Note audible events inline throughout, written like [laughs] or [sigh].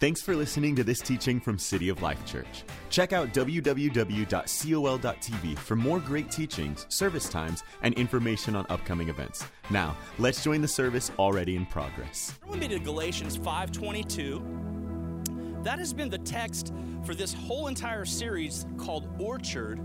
Thanks for listening to this teaching from City of Life Church. Check out www.col.tv for more great teachings, service times, and information on upcoming events. Now, let's join the service already in progress. Turn with me to Galatians 5:22. That has been the text for this whole entire series called Orchard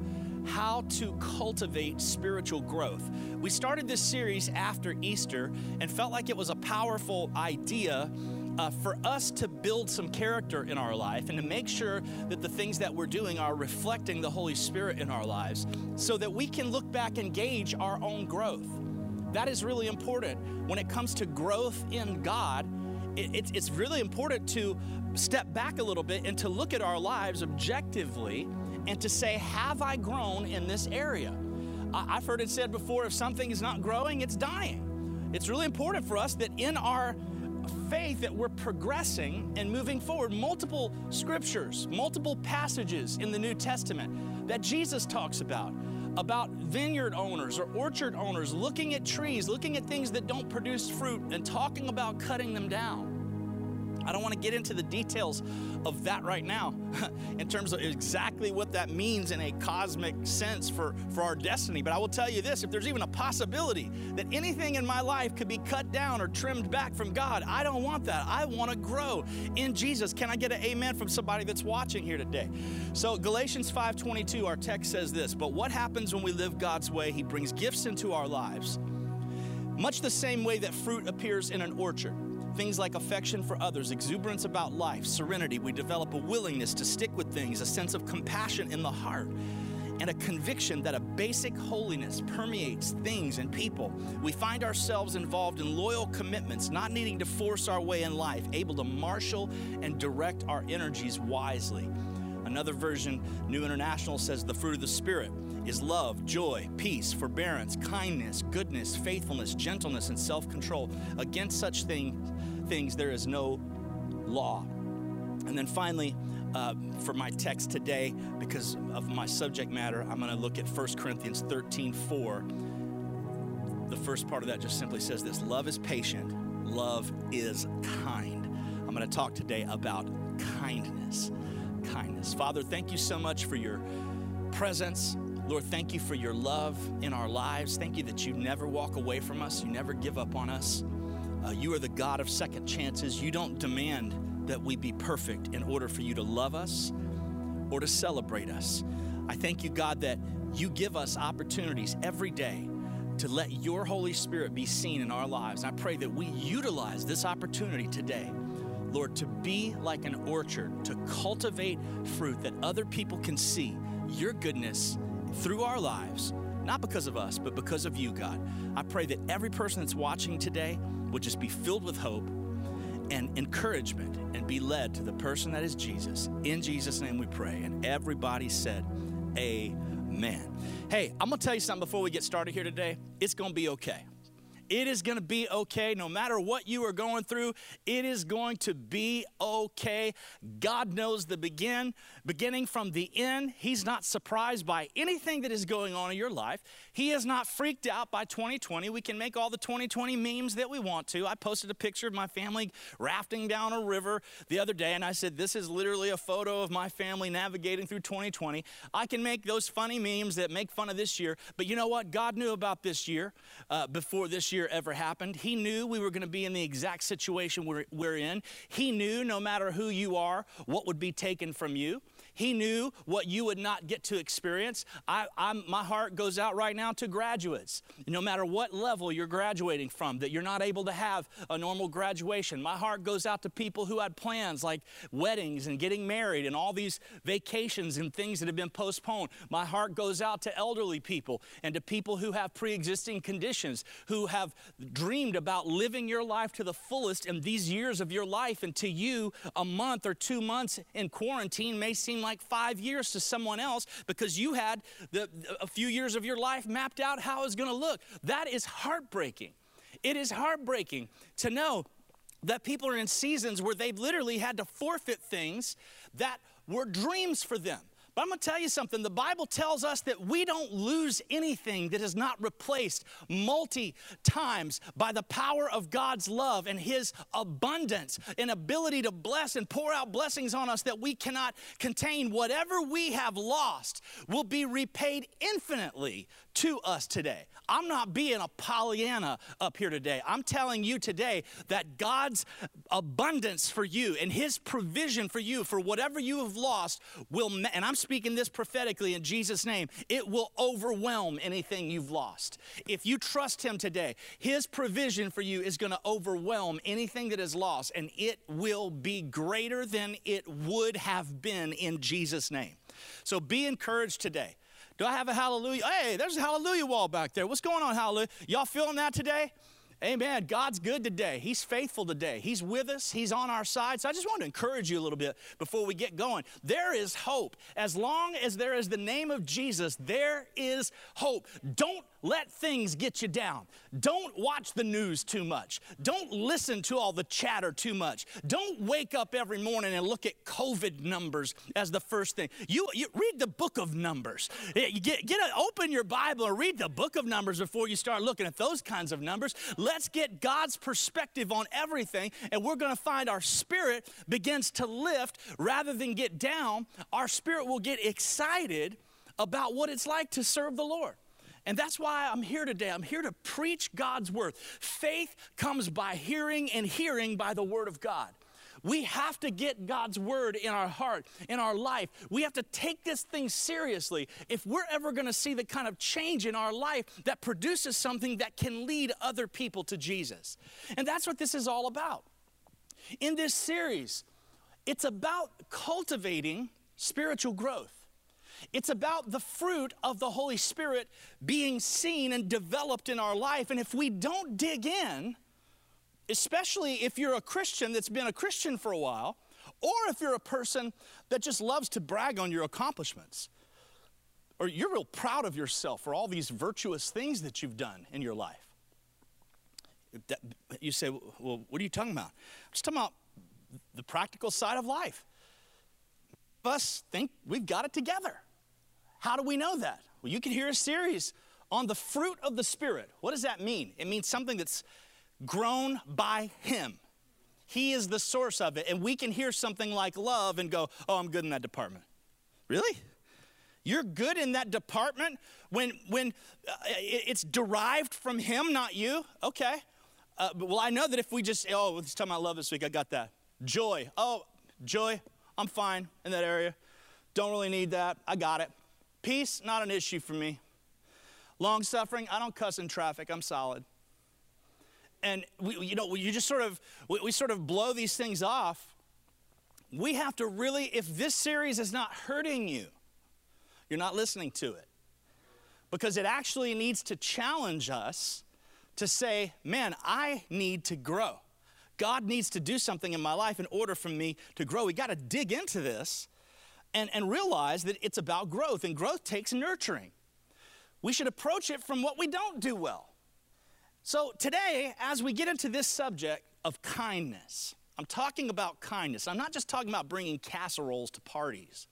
how to cultivate spiritual growth. We started this series after Easter and felt like it was a powerful idea uh, for us to build some character in our life and to make sure that the things that we're doing are reflecting the Holy Spirit in our lives so that we can look back and gauge our own growth. That is really important. When it comes to growth in God, it, it's really important to step back a little bit and to look at our lives objectively and to say, Have I grown in this area? I've heard it said before if something is not growing, it's dying. It's really important for us that in our faith that we're progressing and moving forward. Multiple scriptures, multiple passages in the New Testament that Jesus talks about about vineyard owners or orchard owners looking at trees, looking at things that don't produce fruit, and talking about cutting them down. I don't want to get into the details of that right now [laughs] in terms of exactly what that means in a cosmic sense for, for our destiny. But I will tell you this if there's even a possibility that anything in my life could be cut down or trimmed back from God, I don't want that. I want to grow in Jesus. Can I get an amen from somebody that's watching here today? So Galatians 5:22, our text says this, but what happens when we live God's way? He brings gifts into our lives. Much the same way that fruit appears in an orchard. Things like affection for others, exuberance about life, serenity. We develop a willingness to stick with things, a sense of compassion in the heart, and a conviction that a basic holiness permeates things and people. We find ourselves involved in loyal commitments, not needing to force our way in life, able to marshal and direct our energies wisely. Another version, New International, says the fruit of the Spirit is love, joy, peace, forbearance, kindness, goodness, faithfulness, gentleness, and self control. Against such things, things there is no law. And then finally, uh, for my text today, because of my subject matter, I'm going to look at 1 Corinthians 13 4. The first part of that just simply says this Love is patient, love is kind. I'm going to talk today about kindness. Kindness. Father, thank you so much for your presence. Lord, thank you for your love in our lives. Thank you that you never walk away from us, you never give up on us. Uh, you are the God of second chances. You don't demand that we be perfect in order for you to love us or to celebrate us. I thank you, God, that you give us opportunities every day to let your Holy Spirit be seen in our lives. I pray that we utilize this opportunity today, Lord, to be like an orchard, to cultivate fruit that other people can see your goodness through our lives, not because of us, but because of you, God. I pray that every person that's watching today would just be filled with hope and encouragement and be led to the person that is Jesus. In Jesus' name we pray. And everybody said, Amen. Hey, I'm gonna tell you something before we get started here today. It's gonna be okay. It is going to be okay. No matter what you are going through, it is going to be okay. God knows the begin, beginning from the end. He's not surprised by anything that is going on in your life. He is not freaked out by 2020. We can make all the 2020 memes that we want to. I posted a picture of my family rafting down a river the other day, and I said, This is literally a photo of my family navigating through 2020. I can make those funny memes that make fun of this year, but you know what? God knew about this year uh, before this year ever happened. He knew we were going to be in the exact situation we're, we're in. He knew no matter who you are, what would be taken from you. He knew what you would not get to experience. I, I'm, my heart goes out right now to graduates. No matter what level you're graduating from, that you're not able to have a normal graduation. My heart goes out to people who had plans like weddings and getting married and all these vacations and things that have been postponed. My heart goes out to elderly people and to people who have pre existing conditions, who have dreamed about living your life to the fullest in these years of your life. And to you, a month or two months in quarantine may seem like five years to someone else because you had the, a few years of your life mapped out how it's going to look. That is heartbreaking. It is heartbreaking to know that people are in seasons where they've literally had to forfeit things that were dreams for them But I'm going to tell you something. The Bible tells us that we don't lose anything that is not replaced multi times by the power of God's love and His abundance and ability to bless and pour out blessings on us that we cannot contain. Whatever we have lost will be repaid infinitely to us today. I'm not being a Pollyanna up here today. I'm telling you today that God's abundance for you and His provision for you for whatever you have lost will, and I'm speaking this prophetically in Jesus' name, it will overwhelm anything you've lost. If you trust Him today, His provision for you is going to overwhelm anything that is lost, and it will be greater than it would have been in Jesus' name. So be encouraged today. Do I have a hallelujah? Hey, there's a hallelujah wall back there. What's going on, hallelujah? Y'all feeling that today? Amen. God's good today. He's faithful today. He's with us. He's on our side. So I just want to encourage you a little bit before we get going. There is hope. As long as there is the name of Jesus, there is hope. Don't let things get you down. Don't watch the news too much. Don't listen to all the chatter too much. Don't wake up every morning and look at COVID numbers as the first thing. You, you read the book of Numbers. You get, get a, open your Bible and read the book of Numbers before you start looking at those kinds of numbers. Let's get God's perspective on everything, and we're going to find our spirit begins to lift rather than get down. Our spirit will get excited about what it's like to serve the Lord. And that's why I'm here today. I'm here to preach God's word. Faith comes by hearing, and hearing by the word of God. We have to get God's word in our heart, in our life. We have to take this thing seriously if we're ever going to see the kind of change in our life that produces something that can lead other people to Jesus. And that's what this is all about. In this series, it's about cultivating spiritual growth. It's about the fruit of the Holy Spirit being seen and developed in our life. And if we don't dig in, especially if you're a Christian that's been a Christian for a while, or if you're a person that just loves to brag on your accomplishments, or you're real proud of yourself for all these virtuous things that you've done in your life. You say, well, what are you talking about? I'm just talking about the practical side of life. Us think we've got it together. How do we know that? Well, you can hear a series on the fruit of the Spirit. What does that mean? It means something that's grown by Him. He is the source of it. And we can hear something like love and go, oh, I'm good in that department. Really? You're good in that department when, when uh, it's derived from Him, not you? Okay. Uh, well, I know that if we just, oh, let's talk about love this week, I got that. Joy. Oh, joy, I'm fine in that area. Don't really need that. I got it. Peace, not an issue for me. Long suffering, I don't cuss in traffic, I'm solid. And we, you know, you just sort of, we, we sort of blow these things off. We have to really, if this series is not hurting you, you're not listening to it. Because it actually needs to challenge us to say, man, I need to grow. God needs to do something in my life in order for me to grow. We got to dig into this and, and realize that it's about growth, and growth takes nurturing. We should approach it from what we don't do well. So, today, as we get into this subject of kindness, I'm talking about kindness. I'm not just talking about bringing casseroles to parties.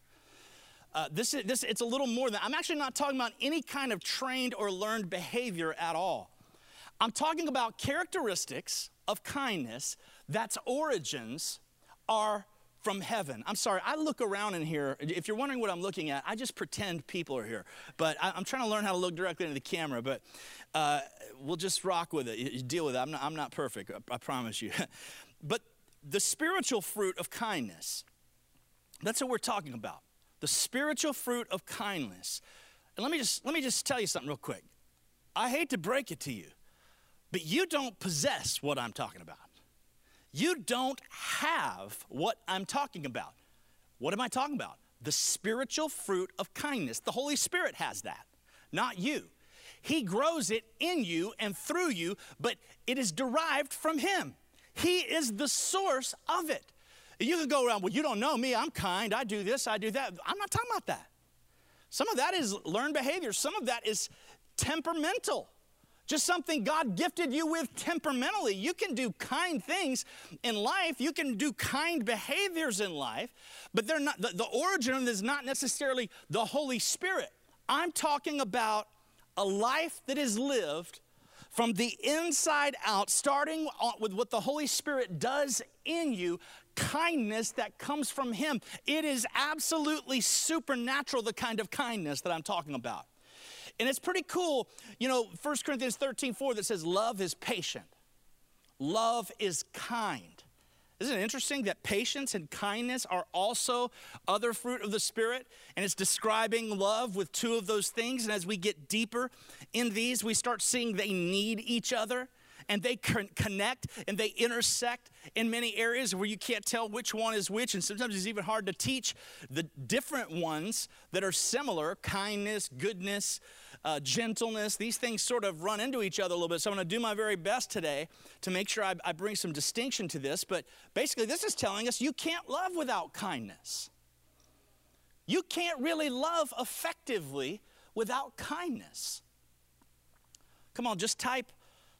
Uh, this, is, this, it's a little more than, I'm actually not talking about any kind of trained or learned behavior at all. I'm talking about characteristics of kindness that's origins are from heaven. I'm sorry, I look around in here. If you're wondering what I'm looking at, I just pretend people are here. But I, am trying to learn how to look directly into the camera, but uh, we'll just rock with it. You deal with it. I'm not, I'm not perfect, I, I promise you. [laughs] but the spiritual fruit of kindness, that's what we're talking about. The spiritual fruit of kindness. And let me just, let me just tell you something real quick. I hate to break it to you, but you don't possess what I'm talking about you don't have what I'm talking about. What am I talking about? The spiritual fruit of kindness. The Holy Spirit has that, not you. He grows it in you and through you, but it is derived from Him. He is the source of it. You can go around, well, you don't know me, I'm kind, I do this, I do that. I'm not talking about that. Some of that is learned behavior, some of that is temperamental. Just something God gifted you with temperamentally. You can do kind things in life, you can do kind behaviors in life, but they're not the, the origin is not necessarily the Holy Spirit. I'm talking about a life that is lived from the inside out, starting with what the Holy Spirit does in you, kindness that comes from Him. It is absolutely supernatural, the kind of kindness that I'm talking about. And it's pretty cool, you know, 1 Corinthians 13 4 that says, Love is patient, love is kind. Isn't it interesting that patience and kindness are also other fruit of the Spirit? And it's describing love with two of those things. And as we get deeper in these, we start seeing they need each other and they connect and they intersect in many areas where you can't tell which one is which. And sometimes it's even hard to teach the different ones that are similar kindness, goodness, uh, gentleness. These things sort of run into each other a little bit. So I'm going to do my very best today to make sure I, I bring some distinction to this. But basically, this is telling us you can't love without kindness. You can't really love effectively without kindness. Come on, just type,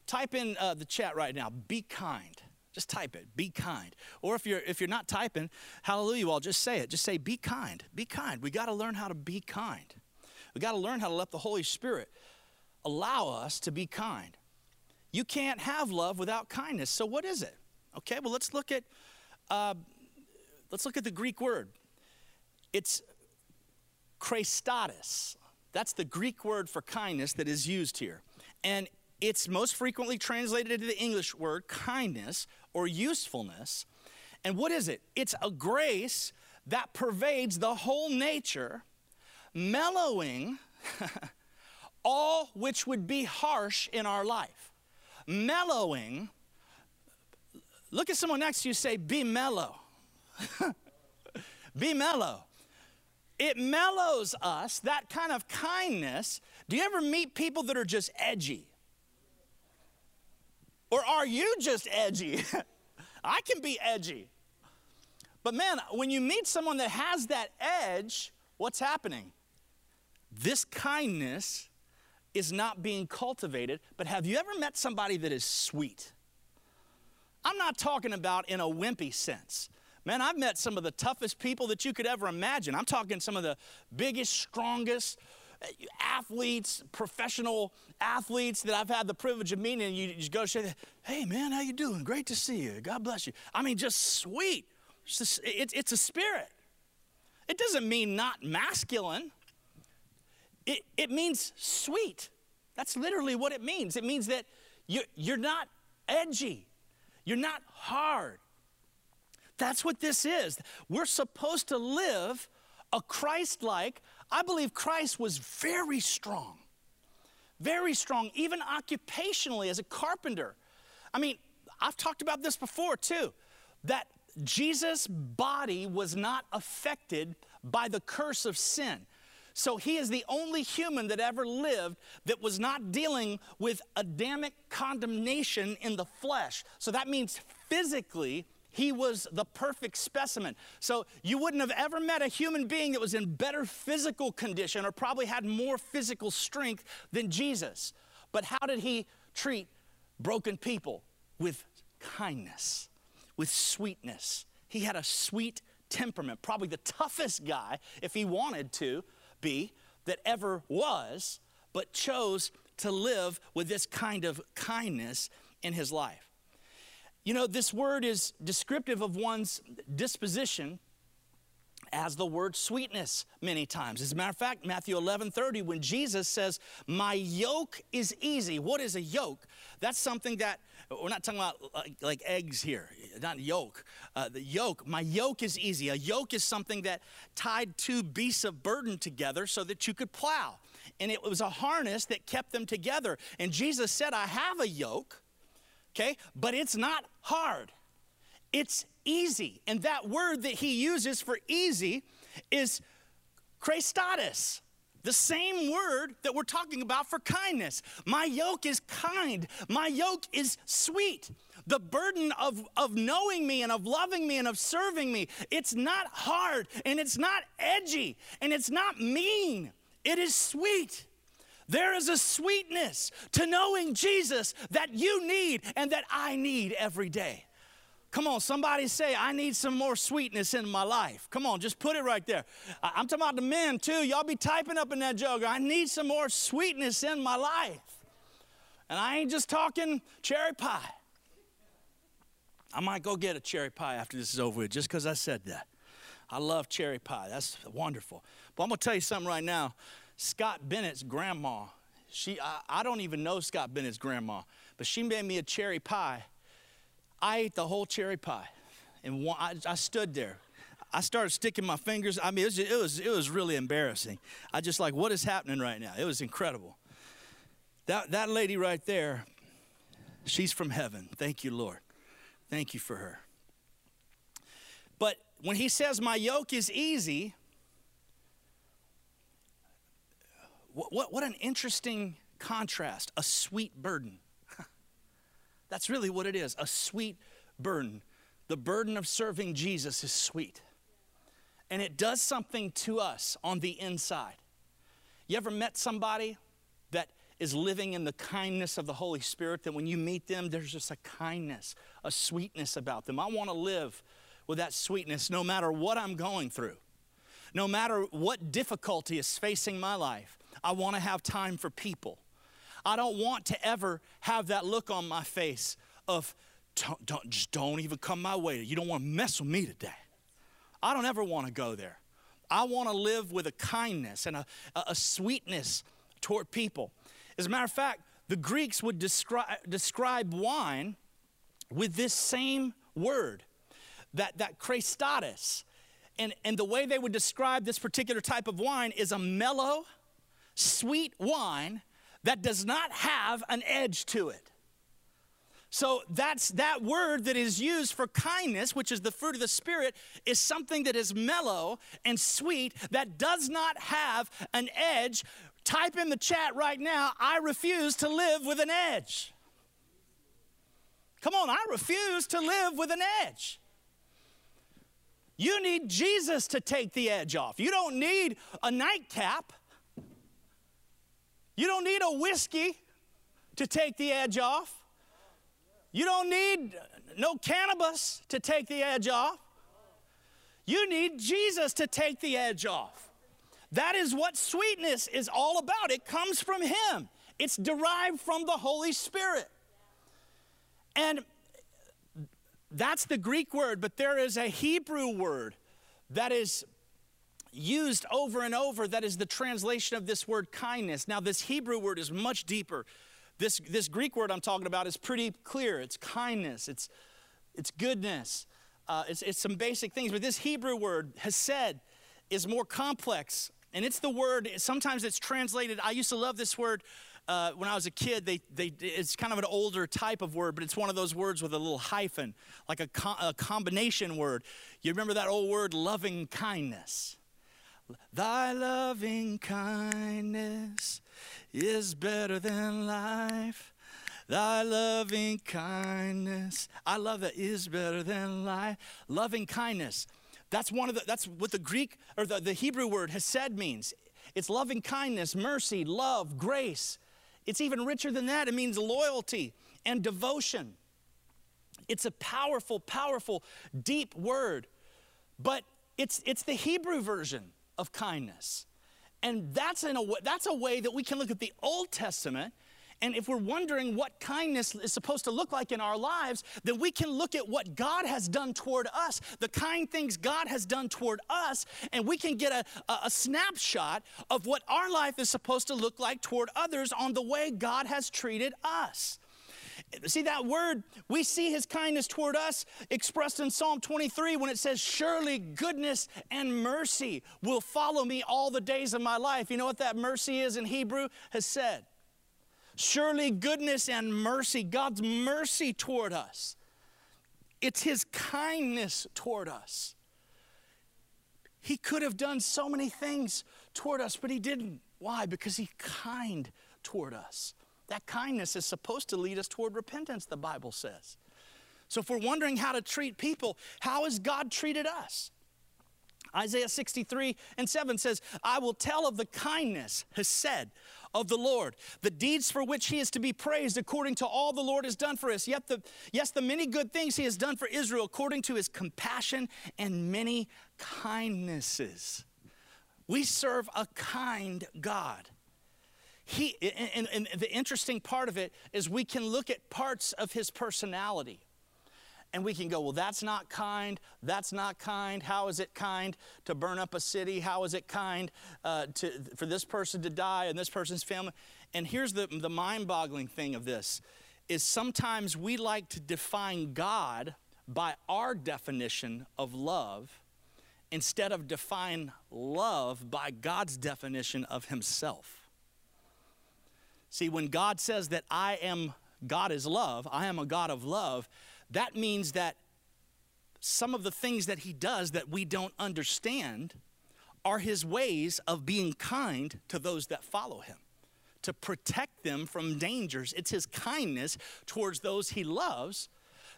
type in uh, the chat right now. Be kind. Just type it. Be kind. Or if you're if you're not typing, hallelujah, well, just say it. Just say, be kind. Be kind. We got to learn how to be kind. We got to learn how to let the Holy Spirit allow us to be kind. You can't have love without kindness. So what is it? Okay, well let's look at uh, let's look at the Greek word. It's chrestotes. That's the Greek word for kindness that is used here. And it's most frequently translated into the English word kindness or usefulness. And what is it? It's a grace that pervades the whole nature mellowing [laughs] all which would be harsh in our life. Mellowing, look at someone next to you, say, be mellow. [laughs] be mellow. It mellows us, that kind of kindness. Do you ever meet people that are just edgy? Or are you just edgy? [laughs] I can be edgy. But man, when you meet someone that has that edge, what's happening? This kindness is not being cultivated, but have you ever met somebody that is sweet? I'm not talking about in a wimpy sense. Man, I've met some of the toughest people that you could ever imagine. I'm talking some of the biggest, strongest athletes, professional athletes that I've had the privilege of meeting. And you just go say, "Hey, man, how you doing? Great to see you. God bless you." I mean, just sweet. It's, just, it's a spirit. It doesn't mean not masculine. It, it means sweet. That's literally what it means. It means that you're, you're not edgy, you're not hard. That's what this is. We're supposed to live a Christ like. I believe Christ was very strong, very strong, even occupationally as a carpenter. I mean, I've talked about this before too, that Jesus' body was not affected by the curse of sin. So he is the only human that ever lived that was not dealing with Adamic condemnation in the flesh. So that means physically, he was the perfect specimen. So you wouldn't have ever met a human being that was in better physical condition or probably had more physical strength than Jesus. But how did he treat broken people? With kindness, with sweetness. He had a sweet temperament, probably the toughest guy, if he wanted to, be that ever was, but chose to live with this kind of kindness in his life. You know, this word is descriptive of one's disposition as the word sweetness many times. As a matter of fact, Matthew 11 30, when Jesus says, My yoke is easy. What is a yoke? That's something that we're not talking about like, like eggs here, not yoke. Uh, the yoke, my yoke is easy. A yoke is something that tied two beasts of burden together so that you could plow. And it was a harness that kept them together. And Jesus said, I have a yoke, okay, but it's not hard. It's easy. And that word that he uses for easy is chrestotes. The same word that we're talking about for kindness. My yoke is kind. My yoke is sweet. The burden of, of knowing me and of loving me and of serving me, it's not hard and it's not edgy and it's not mean. It is sweet. There is a sweetness to knowing Jesus that you need and that I need every day. Come on, somebody say, I need some more sweetness in my life. Come on, just put it right there. I'm talking about the men too. Y'all be typing up in that jug. I need some more sweetness in my life. And I ain't just talking cherry pie. I might go get a cherry pie after this is over with just because I said that. I love cherry pie. That's wonderful. But I'm going to tell you something right now. Scott Bennett's grandma, she, I, I don't even know Scott Bennett's grandma, but she made me a cherry pie I ate the whole cherry pie. And one, I, I, stood there. I started sticking my fingers. I mean, it was, it was, it was really embarrassing. I just like, what is happening right now? It was incredible. That, that lady right there, she's from heaven. Thank you, Lord. Thank you for her. But when he says, My yoke is easy, what, what, what an interesting contrast, a sweet burden. [laughs] That's really what it is a sweet burden. The burden of serving Jesus is sweet. And it does something to us on the inside. You ever met somebody that is living in the kindness of the Holy Spirit that when you meet them, there's just a kindness, a sweetness about them? I want to live with that sweetness no matter what I'm going through, no matter what difficulty is facing my life. I want to have time for people. I don't want to ever have that look on my face of, don't, don't, just don't even come my way. You don't want to mess with me today. I don't ever want to go there. I want to live with a kindness and a, a, sweetness toward people. As a matter of fact, the Greeks would describe, describe wine with this same word, that, that chrestotes. And, and the way they would describe this particular type of wine is a mellow, sweet wine that does not have an edge to it. So that's that word that is used for kindness, which is the fruit of the Spirit, is something that is mellow and sweet that does not have an edge. Type in the chat right now, I refuse to live with an edge. Come on, I refuse to live with an edge. You need Jesus to take the edge off. You don't need a nightcap. You don't need a whiskey to take the edge off. You don't need no cannabis to take the edge off. You need Jesus to take the edge off. That is what sweetness is all about. It comes from Him, it's derived from the Holy Spirit. And that's the Greek word, but there is a Hebrew word that is used over and over that is the translation of this word kindness. Now, this Hebrew word is much deeper. This, this Greek word I'm talking about is pretty clear it's kindness, it's, it's goodness, uh, it's, it's some basic things. But this Hebrew word, hesed, is more complex. And it's the word, sometimes it's translated, I used to love this word. Uh, when I was a kid, they, they, it's kind of an older type of word, but it's one of those words with a little hyphen, like a, co- a combination word. You remember that old word, loving kindness? Thy loving kindness is better than life. Thy loving kindness. I love that is better than life. Loving kindness. That's one of the that's what the Greek or the, the Hebrew word hesed means. It's loving kindness, mercy, love, grace. It's even richer than that. It means loyalty and devotion. It's a powerful, powerful, deep word. But it's it's the Hebrew version of kindness. And that's, in a, that's a way that we can look at the Old Testament. And if we're wondering what kindness is supposed to look like in our lives, then we can look at what God has done toward us, the kind things God has done toward us, and we can get a, a, a snapshot of what our life is supposed to look like toward others on the way God has treated us. See that word, we see his kindness toward us expressed in Psalm 23 when it says, Surely goodness and mercy will follow me all the days of my life. You know what that mercy is in Hebrew? Hesed. Surely goodness and mercy, God's mercy toward us. It's his kindness toward us. He could have done so many things toward us, but he didn't. Why? Because he's kind toward us. That kindness is supposed to lead us toward repentance, the Bible says. So if we're wondering how to treat people, how has God treated us? Isaiah 63 and 7 says, I will tell of the kindness, hesed of the Lord, the deeds for which he is to be praised according to all the Lord has done for us. Yet the, yes, the many good things he has done for Israel according to his compassion and many kindnesses. We serve a kind God. He, and, and, the interesting part of it is we can look at parts of his personality and we can go, well, that's not kind. That's not kind. How is it kind to burn up a city? How is it kind uh, to, for this person to die and this person's family? And here's the, the mind boggling thing of this is sometimes we like to define God by our definition of love instead of define love by God's definition of himself. See, when God says that I am, God is love, I am a God of love, that means that some of the things that he does that we don't understand are his ways of being kind to those that follow him, to protect them from dangers. It's his kindness towards those he loves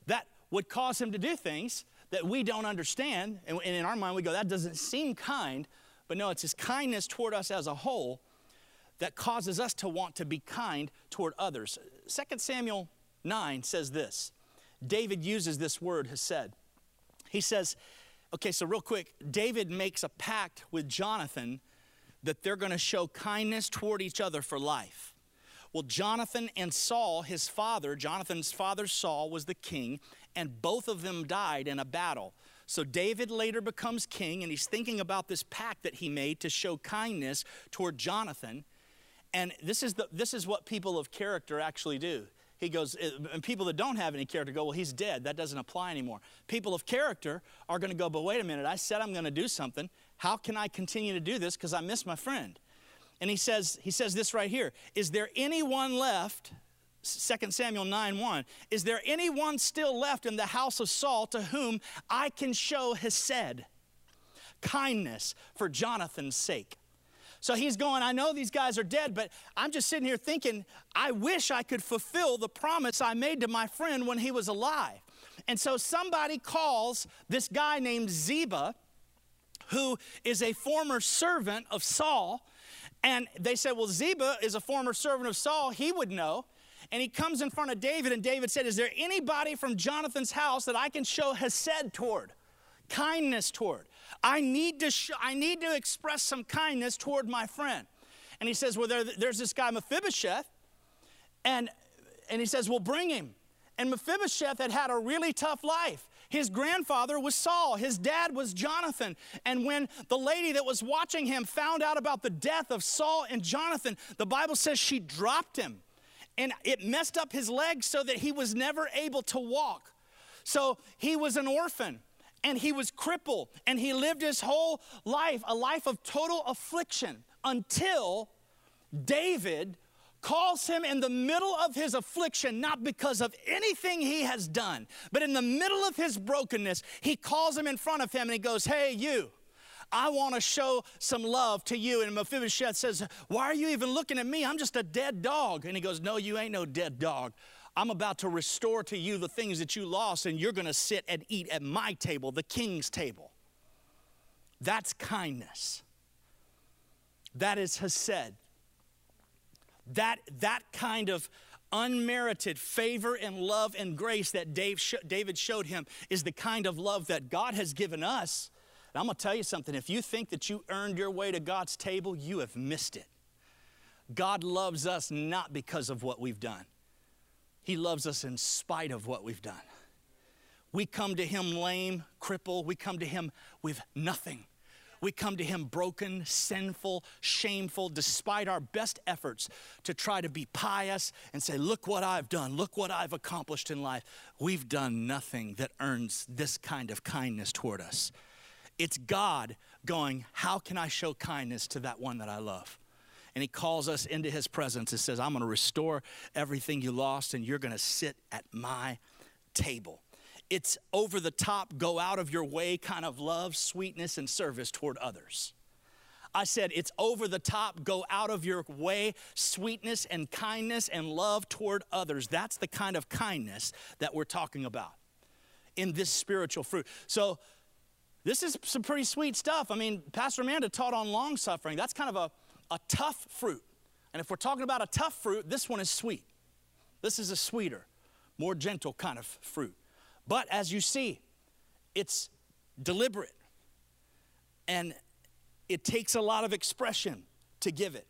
that would cause him to do things that we don't understand. And in our mind, we go, that doesn't seem kind. But no, it's his kindness toward us as a whole that causes us to want to be kind toward others. 2 Samuel 9 says this David uses this word, hesed. He says, okay, so real quick, David makes a pact with Jonathan that they're going to show kindness toward each other for life. Well, Jonathan and Saul, his father, Jonathan's father Saul was the king, and both of them died in a battle. So David later becomes king, and he's thinking about this pact that he made to show kindness toward Jonathan. And this is, the, this is what people of character actually do he goes, eh, and people that don't have any character go, well, he's dead. That doesn't apply anymore. People of character are going to go, but wait a minute, I said I'm going to do something. How can I continue to do this? Because I miss my friend. And he says, he says this right here Is there anyone left? 2 Samuel 9 1. Is there anyone still left in the house of Saul to whom I can show hesed, kindness for Jonathan's sake? So he's going, I know these guys are dead, but I'm just sitting here thinking, I wish I could fulfill the promise I made to my friend when he was alive. And so somebody calls this guy named Ziba, who is a former servant of Saul. And they said, Well, Ziba is a former servant of Saul. He would know. And he comes in front of David, and David said, Is there anybody from Jonathan's house that I can show Hesed toward? Kindness toward. I need to, sh- I need to express some kindness toward my friend. And he says, Well, there, there's this guy, Mephibosheth. And, and he says, Well, bring him. And Mephibosheth had had a really tough life. His grandfather was Saul, his dad was Jonathan. And when the lady that was watching him found out about the death of Saul and Jonathan, the Bible says she dropped him. And it messed up his legs so that he was never able to walk. So he was an orphan and he was crippled and he lived his whole life a life of total affliction until David calls him in the middle of his affliction, not because of anything he has done, but in the middle of his brokenness, he calls him in front of him and he goes, Hey, you. I want to show some love to you. And Mephibosheth says, Why are you even looking at me? I'm just a dead dog. And he goes, No, you ain't no dead dog. I'm about to restore to you the things that you lost, and you're going to sit and eat at my table, the king's table. That's kindness. That is Hesed. That, that kind of unmerited favor and love and grace that Dave sh- David showed him is the kind of love that God has given us. And I'm going to tell you something if you think that you earned your way to God's table, you have missed it. God loves us not because of what we've done. He loves us in spite of what we've done. We come to Him lame, crippled. We come to Him with nothing. We come to Him broken, sinful, shameful, despite our best efforts to try to be pious and say, Look what I've done, look what I've accomplished in life. We've done nothing that earns this kind of kindness toward us. It's God going, How can I show kindness to that one that I love? And he calls us into his presence and says, I'm going to restore everything you lost, and you're going to sit at my table. It's over the top, go out of your way kind of love, sweetness, and service toward others. I said, it's over the top, go out of your way, sweetness and kindness and love toward others. That's the kind of kindness that we're talking about in this spiritual fruit. So, This is some pretty sweet stuff. I mean, Pastor Amanda taught on long suffering. That's kind of a, a tough fruit. And if we're talking about a tough fruit, this one is sweet. This is a sweeter, more gentle kind of fruit. But as you see, it's deliberate and it takes a lot of expression to give it.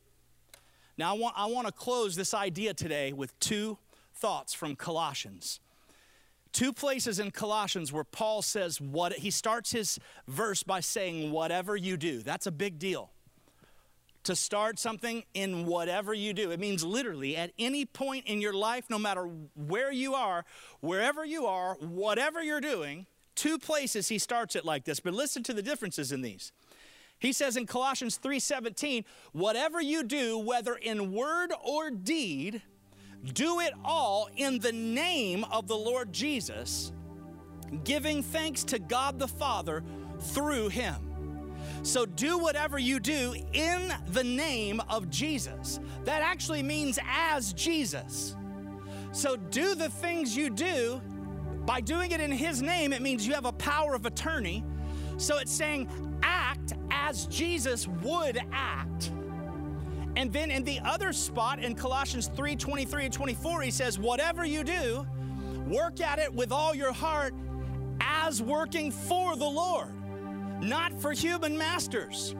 Now, I want, I want to close this idea today with two thoughts from Colossians. Two places in Colossians where Paul says what he starts his verse by saying, whatever you do. That's a big deal. To start something in whatever you do. It means literally at any point in your life, no matter where you are, wherever you are, whatever you're doing, two places he starts it like this. But listen to the differences in these. He says in Colossians 3:17, whatever you do, whether in word or deed, do it all in the name of the Lord Jesus, giving thanks to God the Father through him. So do whatever you do in the name of Jesus. That actually means as Jesus. So do the things you do by doing it in his name, it means you have a power of attorney. So it's saying act as Jesus would act. And then in the other spot in Colossians 3 23 and 24, he says, Whatever you do, work at it with all your heart as working for the Lord, not for human masters.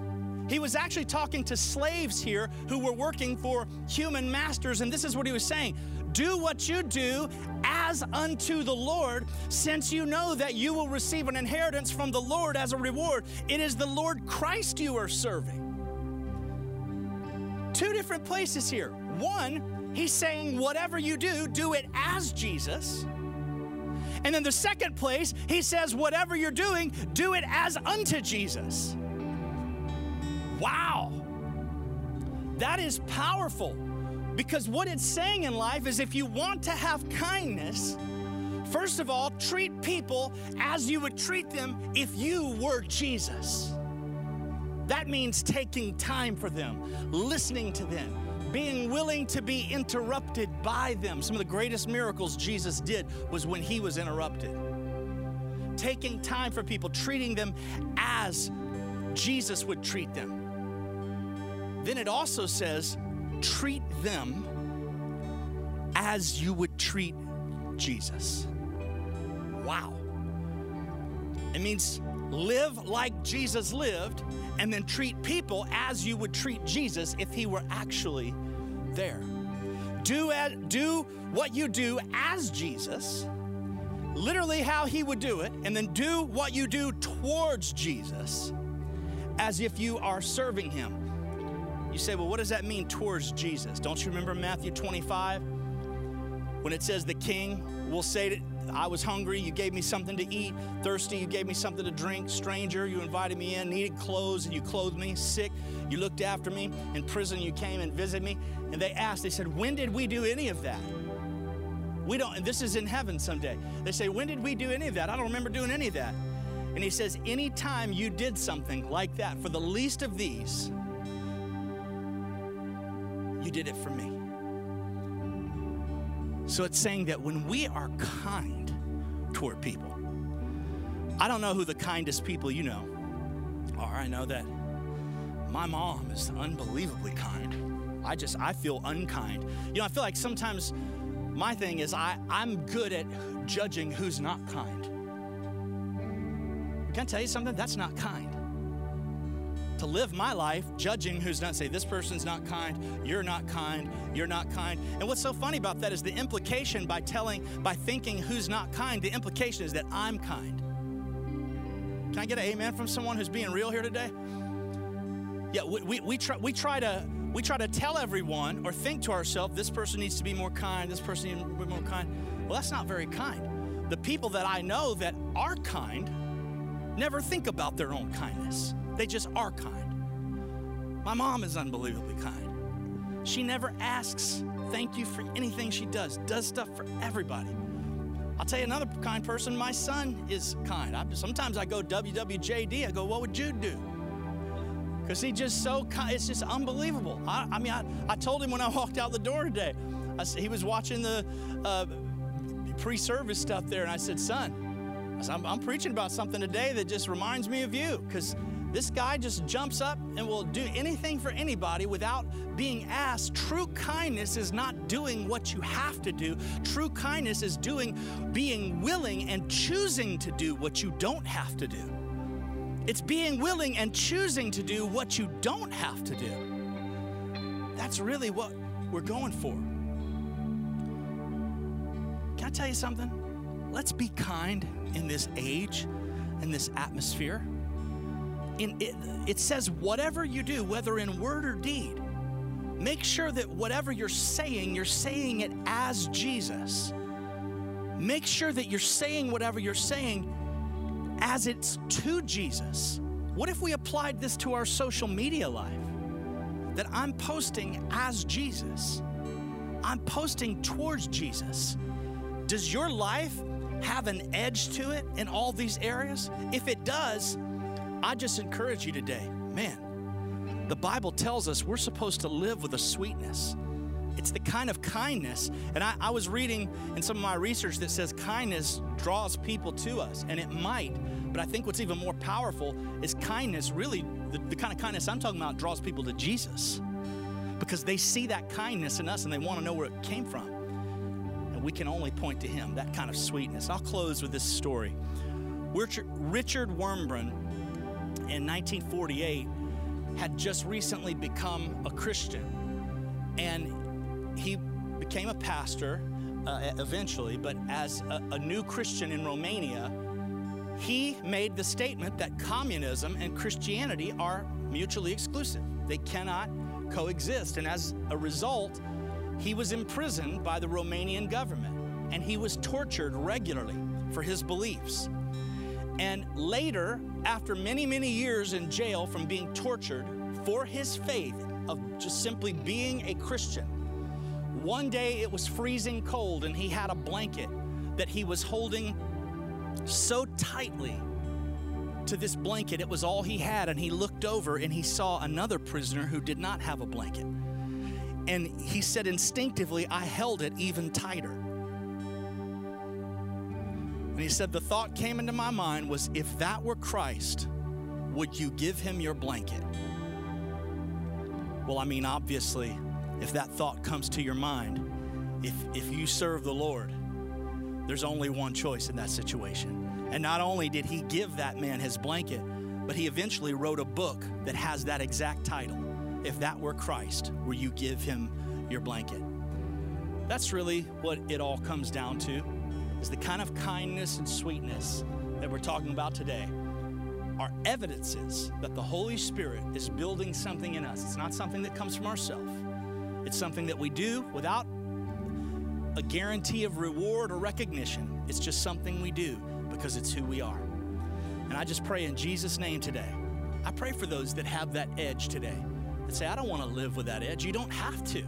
He was actually talking to slaves here who were working for human masters, and this is what he was saying Do what you do as unto the Lord, since you know that you will receive an inheritance from the Lord as a reward. It is the Lord Christ you are serving two different places here. One, he's saying, whatever you do, do it as Jesus. And then the second place, he says, whatever you're doing, do it as unto Jesus. Wow. That is powerful because what it's saying in life is if you want to have kindness, first of all, treat people as you would treat them if you were Jesus. That means taking time for them, listening to them, being willing to be interrupted by them. Some of the greatest miracles Jesus did was when he was interrupted. Taking time for people, treating them as Jesus would treat them. Then it also says, treat them as you would treat Jesus. Wow. It means live like Jesus lived, and then treat people as you would treat Jesus if he were actually there. Do, do what you do as Jesus, literally how he would do it, and then do what you do towards Jesus as if you are serving him. You say, well, what does that mean towards Jesus? Don't you remember Matthew 25? When it says the king will say to, I was hungry, you gave me something to eat. Thirsty, you gave me something to drink. Stranger, you invited me in. Needed clothes, and you clothed me. Sick, you looked after me. In prison, you came and visited me. And they asked, they said, When did we do any of that? We don't, and this is in heaven someday. They say, When did we do any of that? I don't remember doing any of that. And he says, Anytime you did something like that for the least of these, you did it for me. So it's saying that when we are kind toward people, I don't know who the kindest people you know are. I know that my mom is unbelievably kind. I just, I feel unkind. You know, I feel like sometimes my thing is I, I'm good at judging who's not kind. Can I tell you something? That's not kind to live my life judging who's not, say, this person's not kind, you're not kind, you're not kind. And what's so funny about that is the implication by telling, by thinking who's not kind, the implication is that I'm kind. Can I get an amen from someone who's being real here today? Yeah, we, we, we, try, we try to we try to tell everyone or think to ourselves, this person needs to be more kind, this person needs to be more kind. Well, that's not very kind. The people that I know that are kind never think about their own kindness. They just are kind. My mom is unbelievably kind. She never asks thank you for anything she does, does stuff for everybody. I'll tell you another kind person, my son is kind. I, sometimes I go WWJD, I go, what would Jude do? Because he's just so kind, it's just unbelievable. I, I, mean, I, I told him when I walked out the door today, I, he was watching the uh, pre service stuff there, and I said, son, I I'm preaching about something today that just reminds me of you because this guy just jumps up and will do anything for anybody without being asked. True kindness is not doing what you have to do. True kindness is doing, being willing and choosing to do what you don't have to do. It's being willing and choosing to do what you don't have to do. That's really what we're going for. Can I tell you something? Let's be kind in this age, in this atmosphere in, it, it says, whatever you do, whether in word or deed, make sure that whatever you're saying, you're saying it as Jesus. Make sure that you're saying whatever you're saying as it's to Jesus. What if we applied this to our social media life? That I'm posting as Jesus, I'm posting towards Jesus. Does your life have an edge to it in all these areas? If it does, I just encourage you today, man, the Bible tells us we're supposed to live with a sweetness. It's the kind of kindness. And I, I, was reading in some of my research that says kindness draws people to us, and it might. But I think what's even more powerful is kindness really, the, the kind of kindness I'm talking about draws people to Jesus because they see that kindness in us and they want to know where it came from. And we can only point to Him, that kind of sweetness. I'll close with this story. Richard, Wurmbrand in 1948 had just recently become a Christian. And he became a pastor uh, eventually, but as a, a new Christian in Romania, he made the statement that communism and Christianity are mutually exclusive. They cannot coexist. And as a result, he was imprisoned by the Romanian government and he was tortured regularly for his beliefs. And later, after many, many years in jail from being tortured for his faith of just simply being a Christian, one day it was freezing cold and he had a blanket that he was holding so tightly to this blanket. It was all he had. And he looked over and he saw another prisoner who did not have a blanket. And he said, instinctively, I held it even tighter. And he said, The thought came into my mind was if that were Christ, would you give him your blanket? Well, I mean, obviously, if that thought comes to your mind, if, if you serve the Lord, there's only one choice in that situation. And not only did he give that man his blanket, but he eventually wrote a book that has that exact title. If that were Christ, will you give him your blanket? That's really what it all comes down to is the kind of kindness and sweetness that we're talking about today are evidences that the Holy Spirit is building something in us. It's not something that comes from ourselves, it's something that we do without a guarantee of reward or recognition. It's just something we do because it's who we are. And I just pray in Jesus' name today. I pray for those that have that edge today that say, I don't want to live with that edge. You don't have to.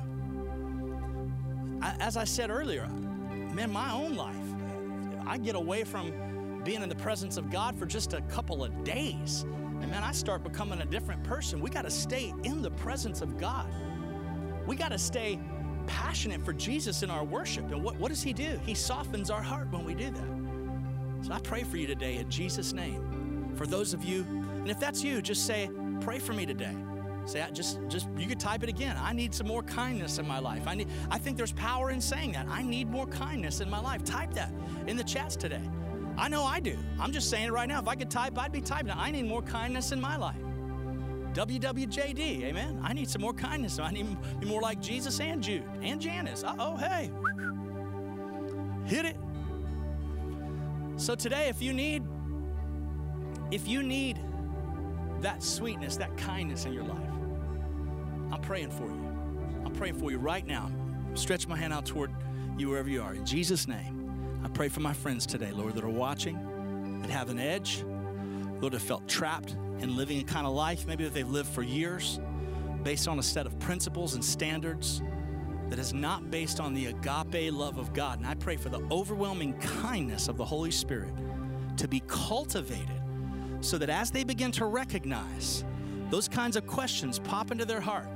I, as I said earlier, man, my own life, I get away from being in the presence of God for just a couple of days. And man, I start becoming a different person. We got to stay in the presence of God. We got to stay passionate for Jesus in our worship. And what, what does He do? He softens our heart when we do that. So I pray for you today in Jesus' name. For those of you, and if that's you, just say, pray for me today. Say, just, just you could type it again. I need some more kindness in my life. I need. I think there's power in saying that. I need more kindness in my life. Type that in the chats today. I know I do. I'm just saying it right now. If I could type, I'd be typing. I need more kindness in my life. WWJD, amen. I need some more kindness. I need to be more like Jesus and Jude and Janice. Uh oh, hey, hit it. So today, if you need, if you need that sweetness, that kindness in your life, I'm praying for you. I'm praying for you right now. Stretch my hand out toward you wherever you are. In Jesus' name, I pray for my friends today, Lord, that are watching, that have an edge, Lord, that felt trapped in living a kind of life, maybe that they've lived for years, based on a set of principles and standards that is not based on the agape love of God. And I pray for the overwhelming kindness of the Holy Spirit to be cultivated so that as they begin to recognize those kinds of questions pop into their heart,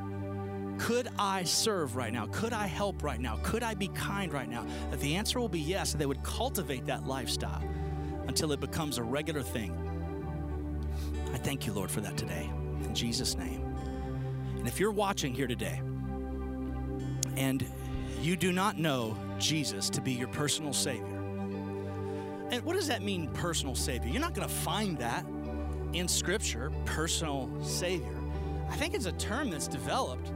could I serve right now? Could I help right now? Could I be kind right now? That the answer will be yes, they would cultivate that lifestyle until it becomes a regular thing. I thank you, Lord, for that today. In Jesus' name. And if you're watching here today and you do not know Jesus to be your personal Savior, and what does that mean, personal Savior? You're not going to find that in Scripture, personal Savior. I think it's a term that's developed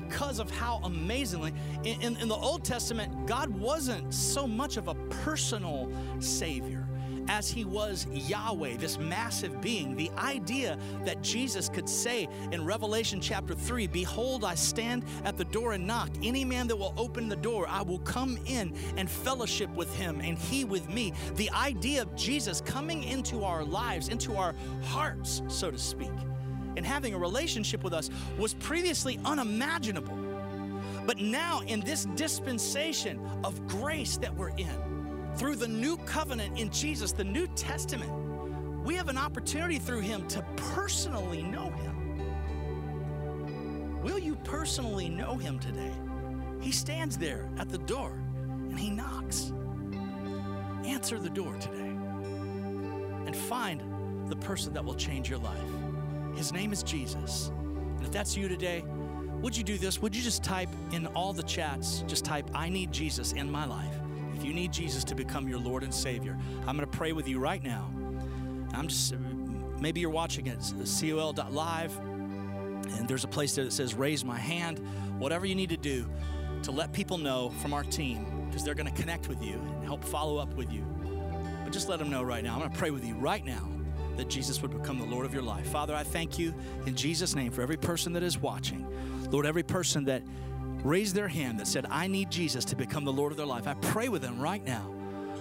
because of how amazingly, in, in, in, the Old Testament, God wasn't so much of a personal Savior as he was Yahweh, this massive being. The idea that Jesus could say in Revelation chapter 3 Behold, I stand at the door and knock. Any man that will open the door, I will come in and fellowship with him, and he with me. The idea of Jesus coming into our lives, into our hearts, so to speak and having a relationship with us was previously unimaginable. But now, in this dispensation of grace that we're in, through the new covenant in Jesus, the New Testament, we have an opportunity through Him to personally know Him. Will you personally know Him today? He stands there at the door and He knocks. Answer the door today and find the person that will change your life. His name is Jesus. And if that's you today, would you do this? Would you just type in all the chats, just type, I need Jesus in my life. If you need Jesus to become your Lord and Savior, I'm going to pray with you right now. I'm just, maybe you're watching it, col.live, and there's a place there that says raise my hand. Whatever you need to do to let people know from our team, because they're going to connect with you and help follow up with you. But just let them know right now. I'm going to pray with you right now that Jesus would become the Lord of your life. Father, I thank you in Jesus' name for every person that is watching. Lord, every person that raised their hand that said, I need Jesus to become the Lord of their life. I pray with them right now,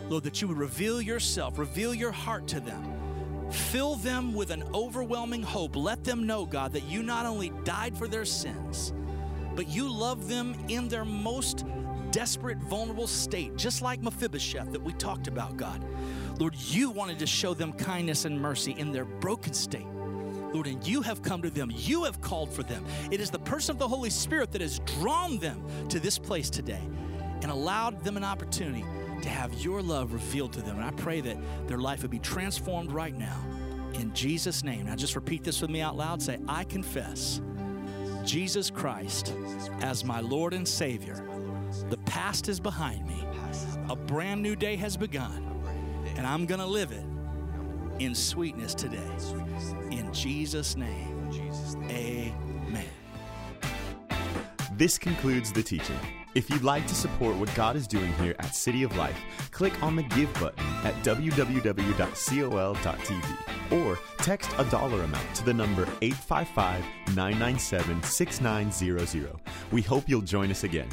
Lord, that you would reveal yourself, reveal your heart to them. Fill them with an overwhelming hope. Let them know, God, that you not only died for their sins, but you love them in their most desperate, vulnerable state, just like Mephibosheth that we talked about, God. Lord, you wanted to show them kindness and mercy in their broken state. Lord, and you have come to them. You have called for them. It is the person of the Holy Spirit that has drawn them to this place today and allowed them an opportunity to have your love revealed to them. And I pray that their life would be transformed right now. In Jesus' name. Now just repeat this with me out loud. Say, I confess Jesus Christ as my Lord and Savior. The past is behind me. A brand new day has begun and I'm going to live it in sweetness today. In Jesus' name, amen. This concludes the teaching. If you'd like to support what God is doing here at City of Life, click on the Give button at www.col.tv or text a dollar amount to the number 855 997 6900. We hope you'll join us again.